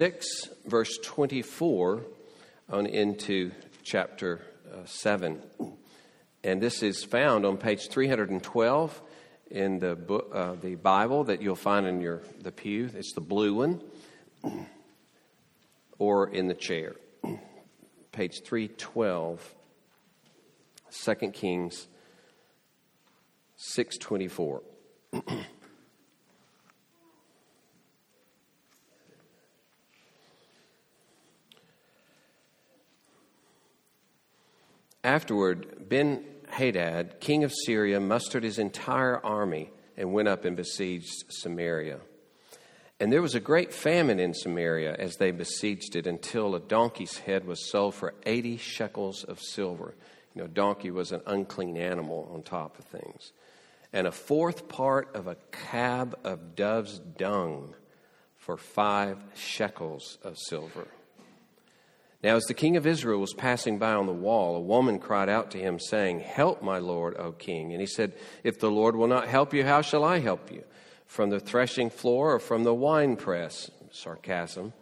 6, verse 24, on into chapter uh, 7. And this is found on page 312 in the, book, uh, the Bible that you'll find in your, the pew. It's the blue one, or in the chair. Page 312, 2 Kings 624. Afterward, Ben Hadad, king of Syria, mustered his entire army and went up and besieged Samaria. And there was a great famine in Samaria as they besieged it until a donkey's head was sold for 80 shekels of silver. You know, donkey was an unclean animal on top of things. And a fourth part of a cab of dove's dung for five shekels of silver. Now, as the king of Israel was passing by on the wall, a woman cried out to him, saying, Help, my lord, O king. And he said, If the Lord will not help you, how shall I help you? From the threshing floor or from the winepress? Sarcasm.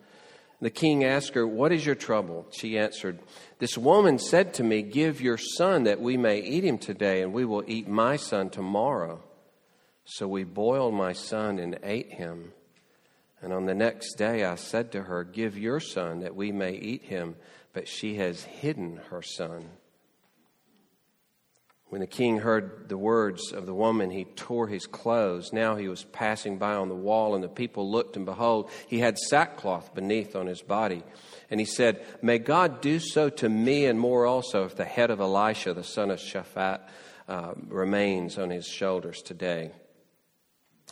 The king asked her, What is your trouble? She answered, This woman said to me, Give your son that we may eat him today, and we will eat my son tomorrow. So we boiled my son and ate him. And on the next day I said to her, Give your son that we may eat him. But she has hidden her son. When the king heard the words of the woman, he tore his clothes. Now he was passing by on the wall, and the people looked, and behold, he had sackcloth beneath on his body. And he said, May God do so to me and more also if the head of Elisha, the son of Shaphat, uh, remains on his shoulders today.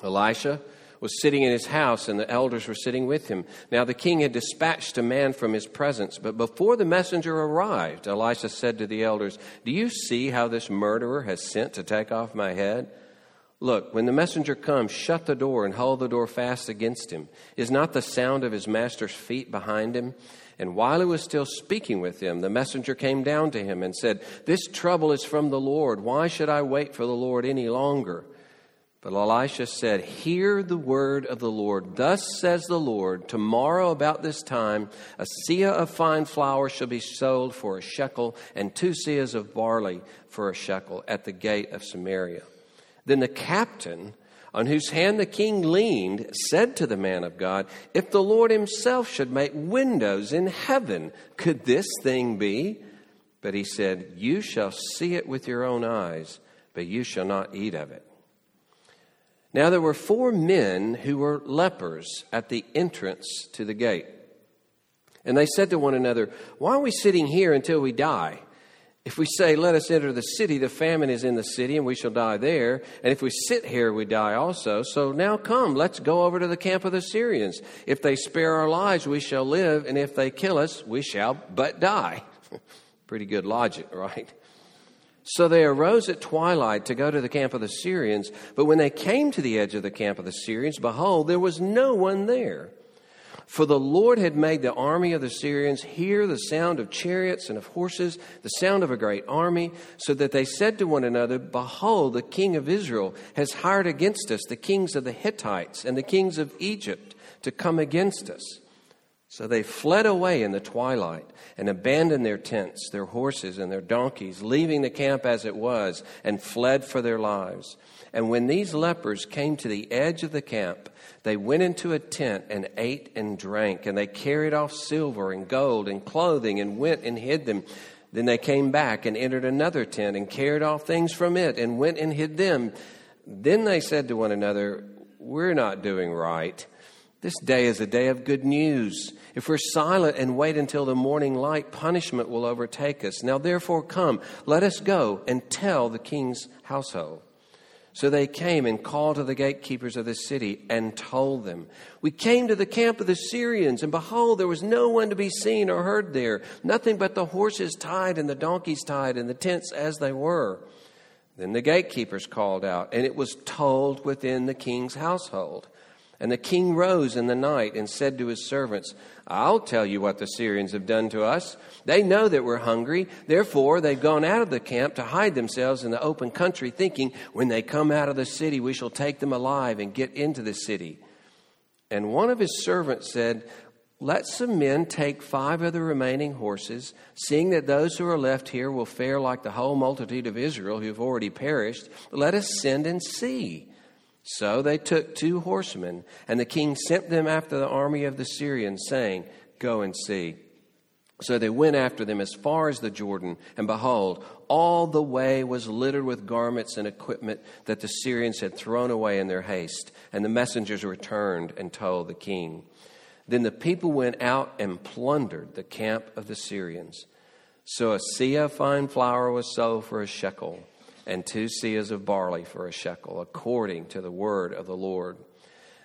Elisha was sitting in his house, and the elders were sitting with him. Now the king had dispatched a man from his presence, but before the messenger arrived, Elisha said to the elders, Do you see how this murderer has sent to take off my head? Look, when the messenger comes, shut the door and hold the door fast against him. Is not the sound of his master's feet behind him? And while he was still speaking with him, the messenger came down to him and said, This trouble is from the Lord. Why should I wait for the Lord any longer? But Elisha said, Hear the word of the Lord. Thus says the Lord, tomorrow about this time, a seah of fine flour shall be sold for a shekel, and two seahs of barley for a shekel at the gate of Samaria. Then the captain, on whose hand the king leaned, said to the man of God, If the Lord himself should make windows in heaven, could this thing be? But he said, You shall see it with your own eyes, but you shall not eat of it. Now there were four men who were lepers at the entrance to the gate. And they said to one another, Why are we sitting here until we die? If we say, Let us enter the city, the famine is in the city, and we shall die there. And if we sit here, we die also. So now come, let's go over to the camp of the Syrians. If they spare our lives, we shall live, and if they kill us, we shall but die. Pretty good logic, right? So they arose at twilight to go to the camp of the Syrians. But when they came to the edge of the camp of the Syrians, behold, there was no one there. For the Lord had made the army of the Syrians hear the sound of chariots and of horses, the sound of a great army, so that they said to one another, Behold, the king of Israel has hired against us the kings of the Hittites and the kings of Egypt to come against us. So they fled away in the twilight and abandoned their tents, their horses, and their donkeys, leaving the camp as it was, and fled for their lives. And when these lepers came to the edge of the camp, they went into a tent and ate and drank, and they carried off silver and gold and clothing and went and hid them. Then they came back and entered another tent and carried off things from it and went and hid them. Then they said to one another, We're not doing right. This day is a day of good news. If we're silent and wait until the morning light, punishment will overtake us. Now, therefore, come, let us go and tell the king's household. So they came and called to the gatekeepers of the city and told them, We came to the camp of the Syrians, and behold, there was no one to be seen or heard there, nothing but the horses tied and the donkeys tied and the tents as they were. Then the gatekeepers called out, and it was told within the king's household. And the king rose in the night and said to his servants, I'll tell you what the Syrians have done to us. They know that we're hungry. Therefore, they've gone out of the camp to hide themselves in the open country, thinking, when they come out of the city, we shall take them alive and get into the city. And one of his servants said, let some men take five of the remaining horses, seeing that those who are left here will fare like the whole multitude of Israel who have already perished. Let us send and see. So they took two horsemen, and the king sent them after the army of the Syrians, saying, Go and see. So they went after them as far as the Jordan, and behold, all the way was littered with garments and equipment that the Syrians had thrown away in their haste. And the messengers returned and told the king. Then the people went out and plundered the camp of the Syrians. So a seah of fine flour was sold for a shekel, and two seahs of barley for a shekel, according to the word of the Lord.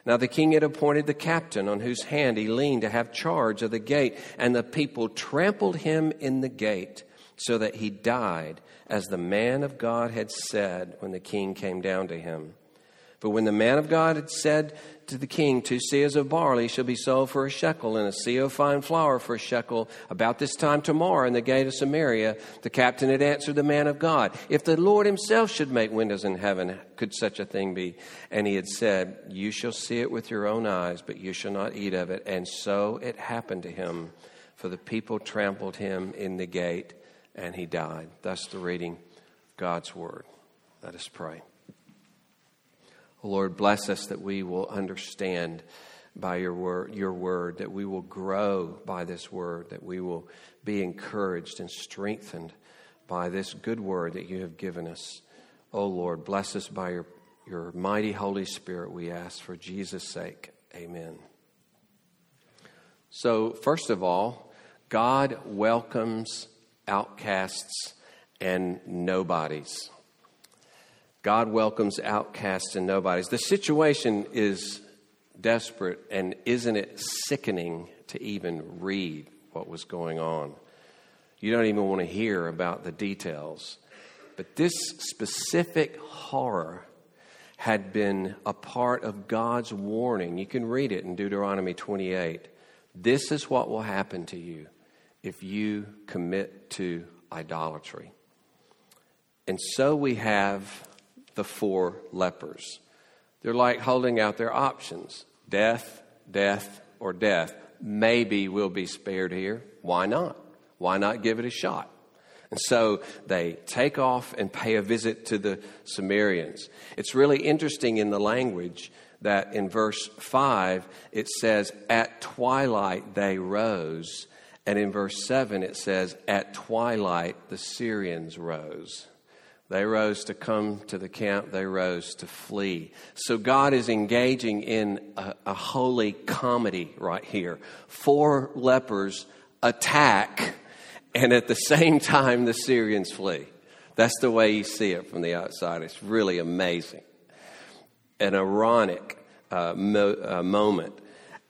Now the king had appointed the captain on whose hand he leaned to have charge of the gate, and the people trampled him in the gate, so that he died, as the man of God had said when the king came down to him. But when the man of God had said to the king, Two seahs of barley shall be sold for a shekel, and a seah of fine flour for a shekel, about this time tomorrow in the gate of Samaria, the captain had answered the man of God, If the Lord himself should make windows in heaven, could such a thing be? And he had said, You shall see it with your own eyes, but you shall not eat of it. And so it happened to him, for the people trampled him in the gate, and he died. Thus the reading God's word. Let us pray. Lord, bless us that we will understand by your word, your word, that we will grow by this word, that we will be encouraged and strengthened by this good word that you have given us. Oh Lord, bless us by your, your mighty Holy Spirit, we ask for Jesus' sake. Amen. So, first of all, God welcomes outcasts and nobodies. God welcomes outcasts and nobodies. The situation is desperate, and isn't it sickening to even read what was going on? You don't even want to hear about the details. But this specific horror had been a part of God's warning. You can read it in Deuteronomy 28. This is what will happen to you if you commit to idolatry. And so we have the four lepers. They're like holding out their options death, death, or death. Maybe we'll be spared here. Why not? Why not give it a shot? And so they take off and pay a visit to the Sumerians. It's really interesting in the language that in verse 5 it says, At twilight they rose. And in verse 7 it says, At twilight the Syrians rose. They rose to come to the camp, they rose to flee. So God is engaging in a, a holy comedy right here. Four lepers attack, and at the same time, the Syrians flee. That's the way you see it from the outside. It's really amazing. An ironic uh, mo- uh, moment.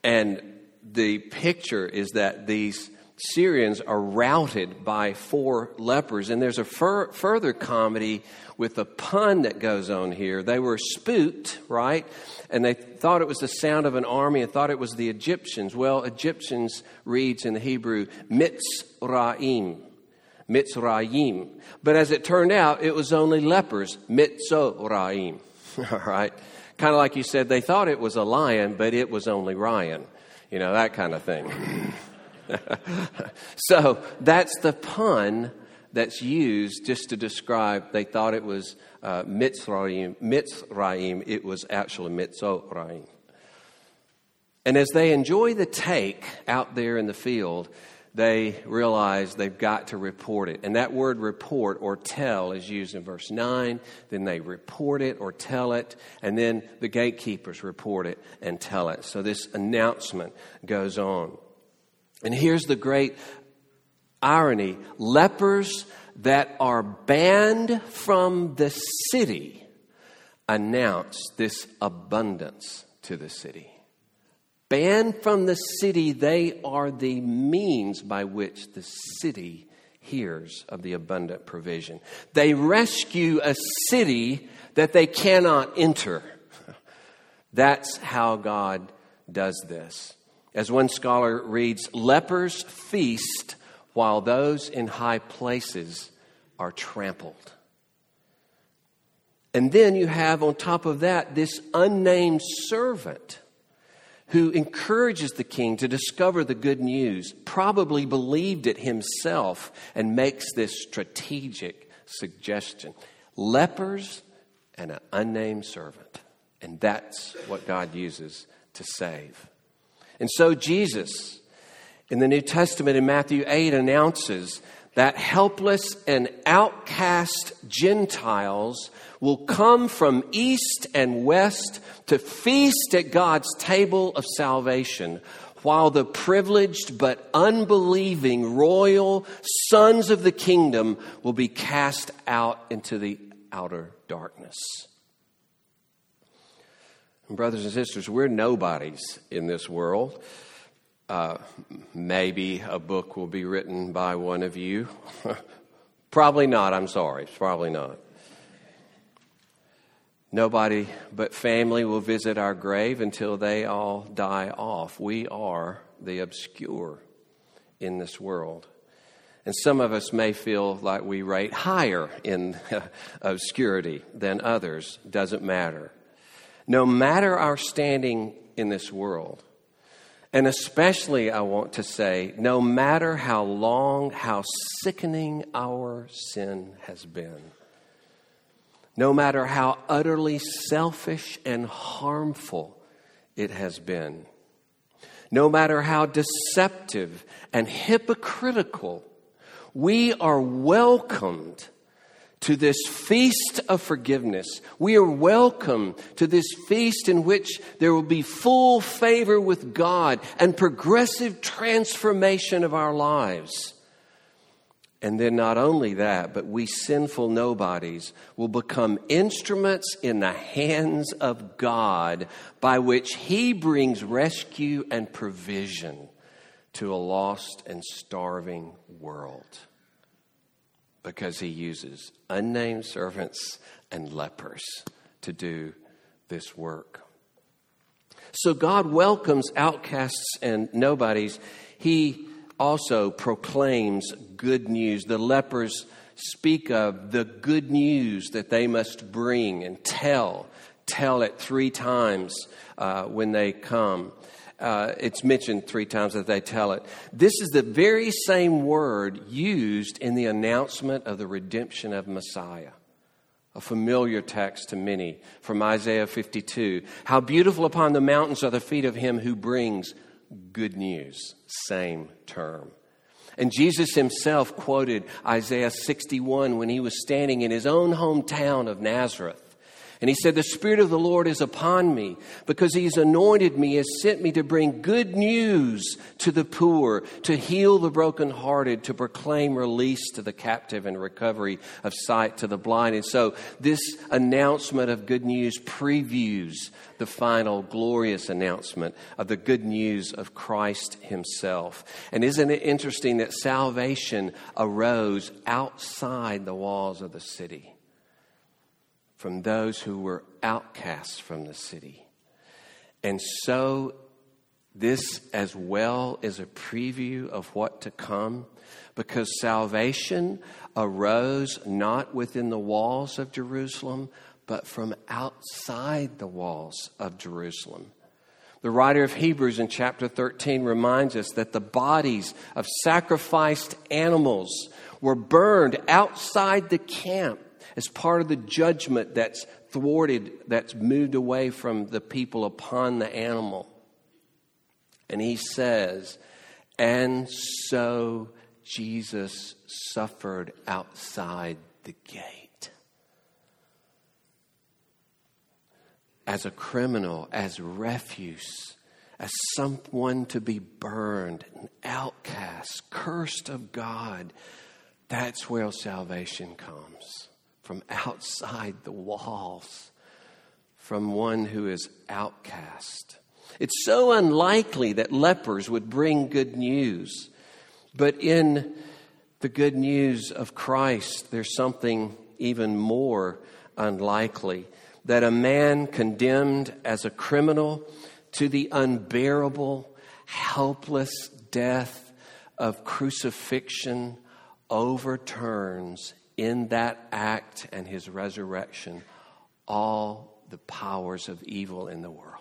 And the picture is that these Syrians are routed by four lepers. And there's a fur- further comedy with a pun that goes on here. They were spooked, right? And they thought it was the sound of an army and thought it was the Egyptians. Well, Egyptians reads in the Hebrew, Mitzrayim. Mitzrayim. But as it turned out, it was only lepers, Mitzorayim. All right? Kind of like you said, they thought it was a lion, but it was only Ryan. You know, that kind of thing. so that's the pun that's used just to describe, they thought it was uh, Mitzrayim, Mitzrayim, it was actually Mitzorayim. And as they enjoy the take out there in the field, they realize they've got to report it. And that word report or tell is used in verse 9. Then they report it or tell it. And then the gatekeepers report it and tell it. So this announcement goes on. And here's the great irony lepers that are banned from the city announce this abundance to the city. Banned from the city, they are the means by which the city hears of the abundant provision. They rescue a city that they cannot enter. That's how God does this. As one scholar reads, lepers feast while those in high places are trampled. And then you have on top of that this unnamed servant who encourages the king to discover the good news, probably believed it himself, and makes this strategic suggestion lepers and an unnamed servant. And that's what God uses to save. And so Jesus, in the New Testament in Matthew 8, announces that helpless and outcast Gentiles will come from east and west to feast at God's table of salvation, while the privileged but unbelieving royal sons of the kingdom will be cast out into the outer darkness. Brothers and sisters, we're nobodies in this world. Uh, maybe a book will be written by one of you. probably not, I'm sorry. Probably not. Nobody but family will visit our grave until they all die off. We are the obscure in this world. And some of us may feel like we rate higher in obscurity than others. Doesn't matter. No matter our standing in this world, and especially, I want to say, no matter how long, how sickening our sin has been, no matter how utterly selfish and harmful it has been, no matter how deceptive and hypocritical, we are welcomed to this feast of forgiveness. We are welcome to this feast in which there will be full favor with God and progressive transformation of our lives. And then, not only that, but we sinful nobodies will become instruments in the hands of God by which He brings rescue and provision to a lost and starving world because he uses unnamed servants and lepers to do this work. So God welcomes outcasts and nobodies. He also proclaims good news. The lepers speak of the good news that they must bring and tell. Tell it three times uh, when they come. Uh, it's mentioned three times that they tell it. This is the very same word used in the announcement of the redemption of Messiah. A familiar text to many from Isaiah 52. How beautiful upon the mountains are the feet of him who brings good news. Same term. And Jesus himself quoted Isaiah 61 when he was standing in his own hometown of Nazareth. And he said, The Spirit of the Lord is upon me because he's anointed me, has sent me to bring good news to the poor, to heal the brokenhearted, to proclaim release to the captive and recovery of sight to the blind. And so this announcement of good news previews the final glorious announcement of the good news of Christ himself. And isn't it interesting that salvation arose outside the walls of the city? From those who were outcasts from the city. And so, this as well is a preview of what to come because salvation arose not within the walls of Jerusalem, but from outside the walls of Jerusalem. The writer of Hebrews in chapter 13 reminds us that the bodies of sacrificed animals were burned outside the camp as part of the judgment that's thwarted, that's moved away from the people upon the animal. And he says, and so Jesus suffered outside the gate. As a criminal, as refuse, as someone to be burned, an outcast, cursed of God. That's where salvation comes from outside the walls, from one who is outcast. It's so unlikely that lepers would bring good news. But in the good news of Christ, there's something even more unlikely that a man condemned as a criminal to the unbearable, helpless death of crucifixion overturns in that act and his resurrection all the powers of evil in the world.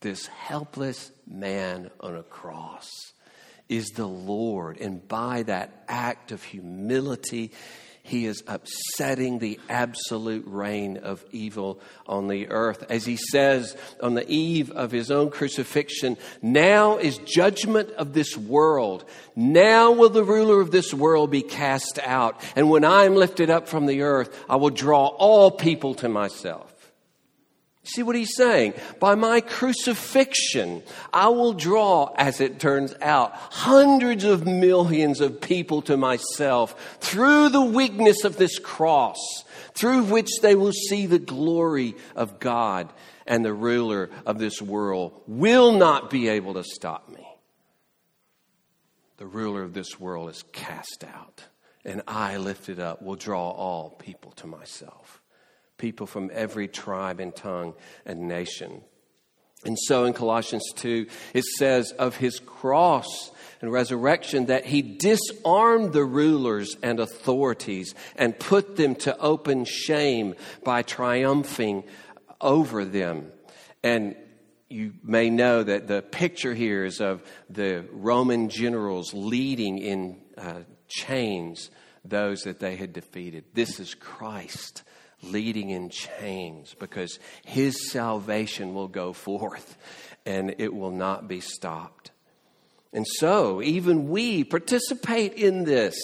this helpless man on a cross is the Lord. And by that act of humility, he is upsetting the absolute reign of evil on the earth. As he says on the eve of his own crucifixion, now is judgment of this world. Now will the ruler of this world be cast out. And when I am lifted up from the earth, I will draw all people to myself. See what he's saying? By my crucifixion, I will draw, as it turns out, hundreds of millions of people to myself through the weakness of this cross, through which they will see the glory of God and the ruler of this world will not be able to stop me. The ruler of this world is cast out, and I lifted up will draw all people to myself people from every tribe and tongue and nation. And so in Colossians 2, it says of his cross and resurrection that he disarmed the rulers and authorities and put them to open shame by triumphing over them. And you may know that the picture here is of the Roman generals leading in uh, chains those that they had defeated. This is Christ leading in chains because his salvation will go forth and it will not be stopped. And so, even we participate in this.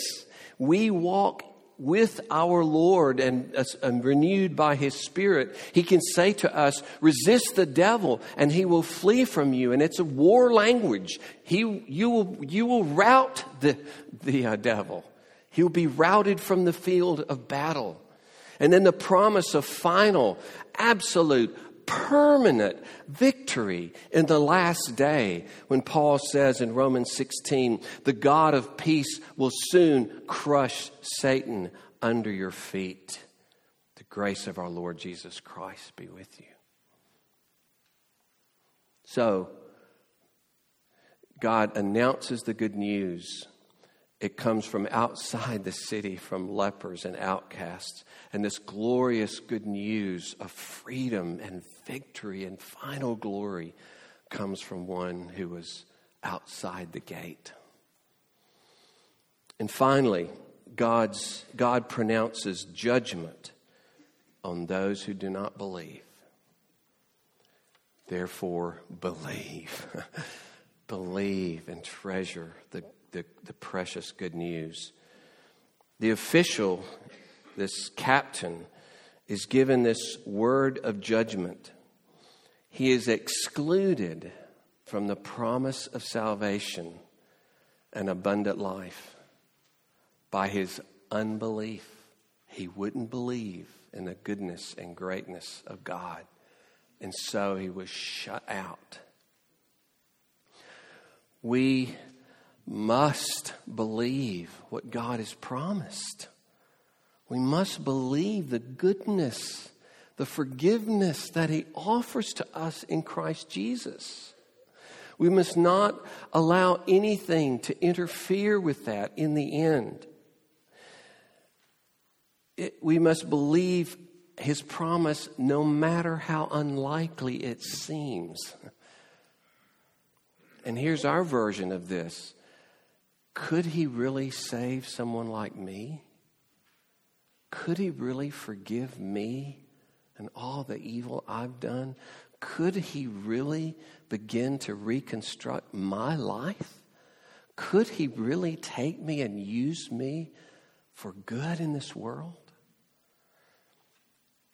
We walk with our Lord and, and, renewed by His Spirit, He can say to us, resist the devil and He will flee from you. And it's a war language. He, you, will, you will rout the, the uh, devil. He will be routed from the field of battle. And then the promise of final, absolute, permanent victory in the last day when Paul says in Romans 16, the God of peace will soon crush Satan under your feet. The grace of our Lord Jesus Christ be with you. So, God announces the good news it comes from outside the city, from lepers and outcasts. And this glorious good news of freedom and victory and final glory comes from one who was outside the gate. And finally, God's, God pronounces judgment on those who do not believe. Therefore, believe. believe and treasure the the, the precious good news. The official, this captain, is given this word of judgment. He is excluded from the promise of salvation and abundant life by his unbelief. He wouldn't believe in the goodness and greatness of God, and so he was shut out. We must believe what God has promised. We must believe the goodness, the forgiveness that He offers to us in Christ Jesus. We must not allow anything to interfere with that in the end. It, we must believe His promise no matter how unlikely it seems. And here's our version of this could he really save someone like me? Could he really forgive me and all the evil I've done? Could he really begin to reconstruct my life? Could he really take me and use me for good in this world?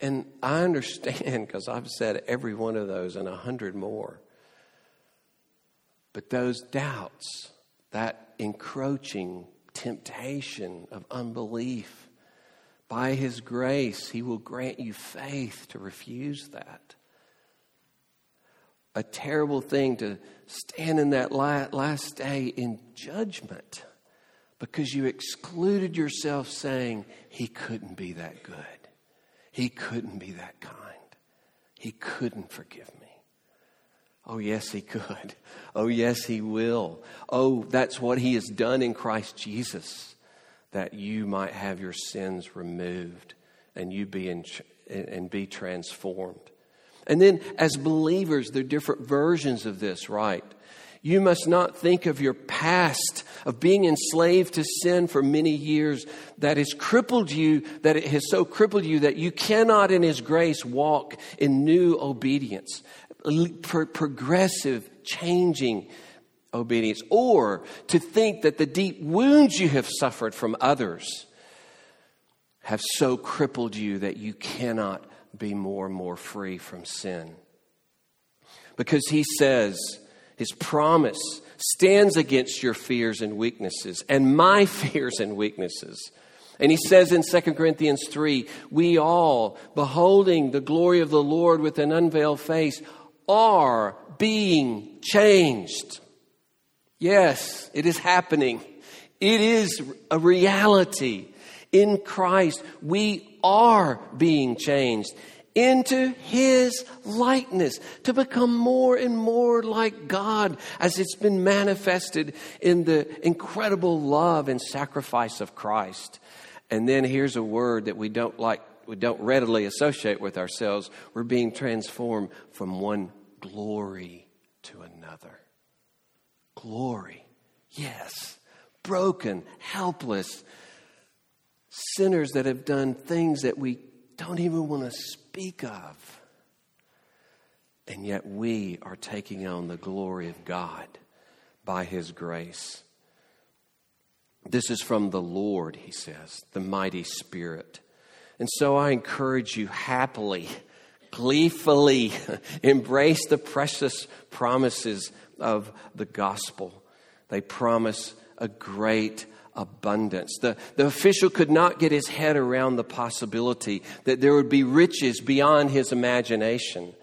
And I understand because I've said every one of those and a hundred more. But those doubts, that encroaching temptation of unbelief. By His grace, He will grant you faith to refuse that. A terrible thing to stand in that last day in judgment because you excluded yourself saying, He couldn't be that good. He couldn't be that kind. He couldn't forgive me. Oh, yes, He could. Oh, yes, He will. Oh, that's what He has done in Christ Jesus, that you might have your sins removed and you be in, and be transformed. And then, as believers, there are different versions of this, right? You must not think of your past, of being enslaved to sin for many years, that has crippled you, that it has so crippled you that you cannot, in His grace, walk in new obedience, progressive, changing obedience. Or to think that the deep wounds you have suffered from others have so crippled you that you cannot be more and more free from sin. Because He says, his promise stands against your fears and weaknesses and my fears and weaknesses. And he says in 2 Corinthians 3 we all, beholding the glory of the Lord with an unveiled face, are being changed. Yes, it is happening. It is a reality. In Christ, we are being changed into his likeness to become more and more like God as it's been manifested in the incredible love and sacrifice of Christ. And then here's a word that we don't like we don't readily associate with ourselves. We're being transformed from one glory to another. Glory. Yes. Broken, helpless sinners that have done things that we don't even want to speak of. And yet we are taking on the glory of God by His grace. This is from the Lord, he says, the mighty Spirit. And so I encourage you happily, gleefully embrace the precious promises of the gospel. They promise a great abundance. The, the official could not get his head around the possibility that there would be riches beyond his imagination.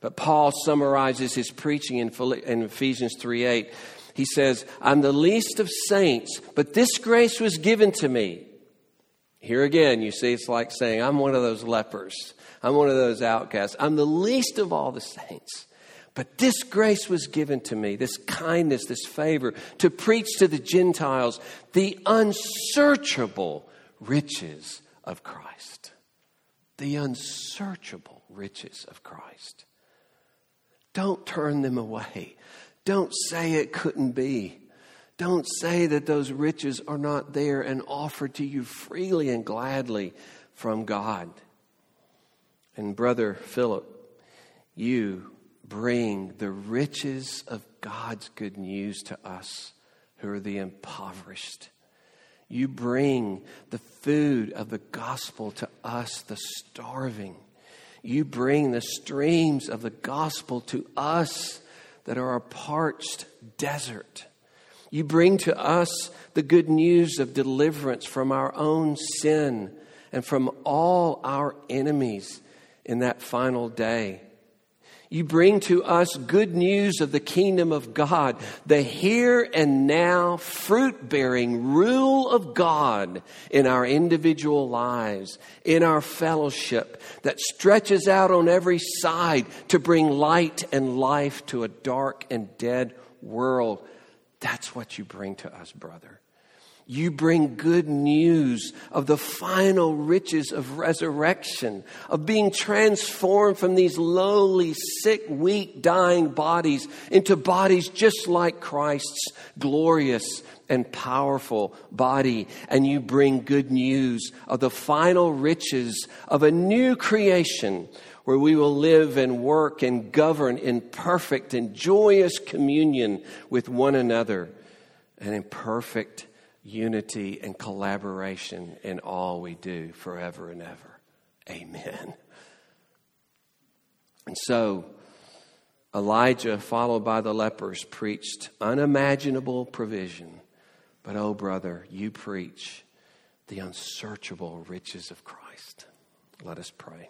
But Paul summarizes his preaching in, in Ephesians 3 8. He says, I'm the least of saints, but this grace was given to me. Here again, you see, it's like saying, I'm one of those lepers. I'm one of those outcasts. I'm the least of all the saints. But this grace was given to me, this kindness, this favor, to preach to the Gentiles the unsearchable riches of Christ. The unsearchable riches of Christ. Don't turn them away. Don't say it couldn't be. Don't say that those riches are not there and offered to you freely and gladly from God. And, Brother Philip, you bring the riches of God's good news to us who are the impoverished. You bring the food of the gospel to us, the starving. You bring the streams of the gospel to us that are a parched desert. You bring to us the good news of deliverance from our own sin and from all our enemies in that final day. You bring to us good news of the kingdom of God, the here and now fruit bearing rule of God in our individual lives, in our fellowship that stretches out on every side to bring light and life to a dark and dead world. That's what you bring to us, brother. You bring good news of the final riches of resurrection, of being transformed from these lowly, sick, weak, dying bodies into bodies just like Christ's glorious and powerful body. And you bring good news of the final riches of a new creation where we will live and work and govern in perfect and joyous communion with one another and in perfect unity and collaboration in all we do forever and ever. Amen. And so, Elijah, followed by the lepers, preached unimaginable provision. But, oh, brother, you preach the unsearchable riches of Christ. Let us pray.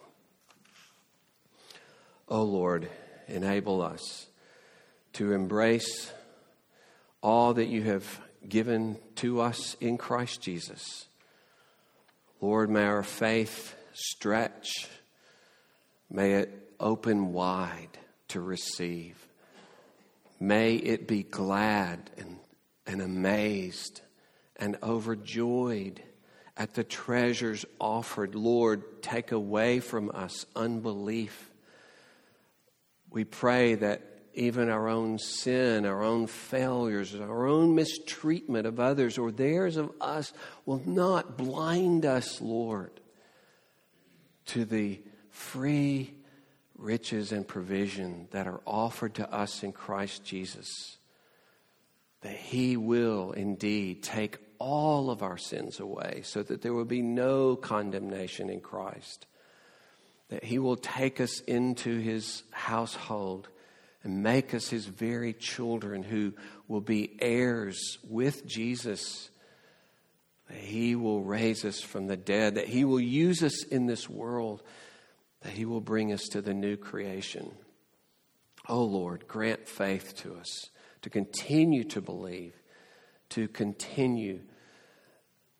Oh, Lord, enable us to embrace all that you have given to us in Christ Jesus. Lord, may our faith stretch, may it open wide to receive. May it be glad and, and amazed and overjoyed at the treasures offered. Lord, take away from us unbelief. We pray that even our own sin, our own failures, our own mistreatment of others or theirs of us will not blind us, Lord, to the free riches and provision that are offered to us in Christ Jesus. That He will indeed take all of our sins away so that there will be no condemnation in Christ. That He will take us into His household and make us His very children who will be heirs with Jesus. That He will raise us from the dead, that He will use us in this world, that He will bring us to the new creation. Oh Lord, grant faith to us to continue to believe, to continue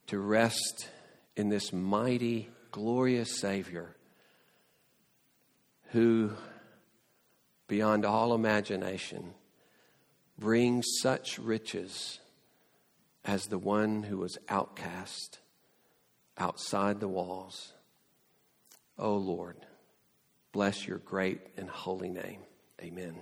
to rest in this mighty, glorious Savior who, beyond all imagination, brings such riches as the one who was outcast outside the walls. O oh Lord, bless your great and holy name. Amen.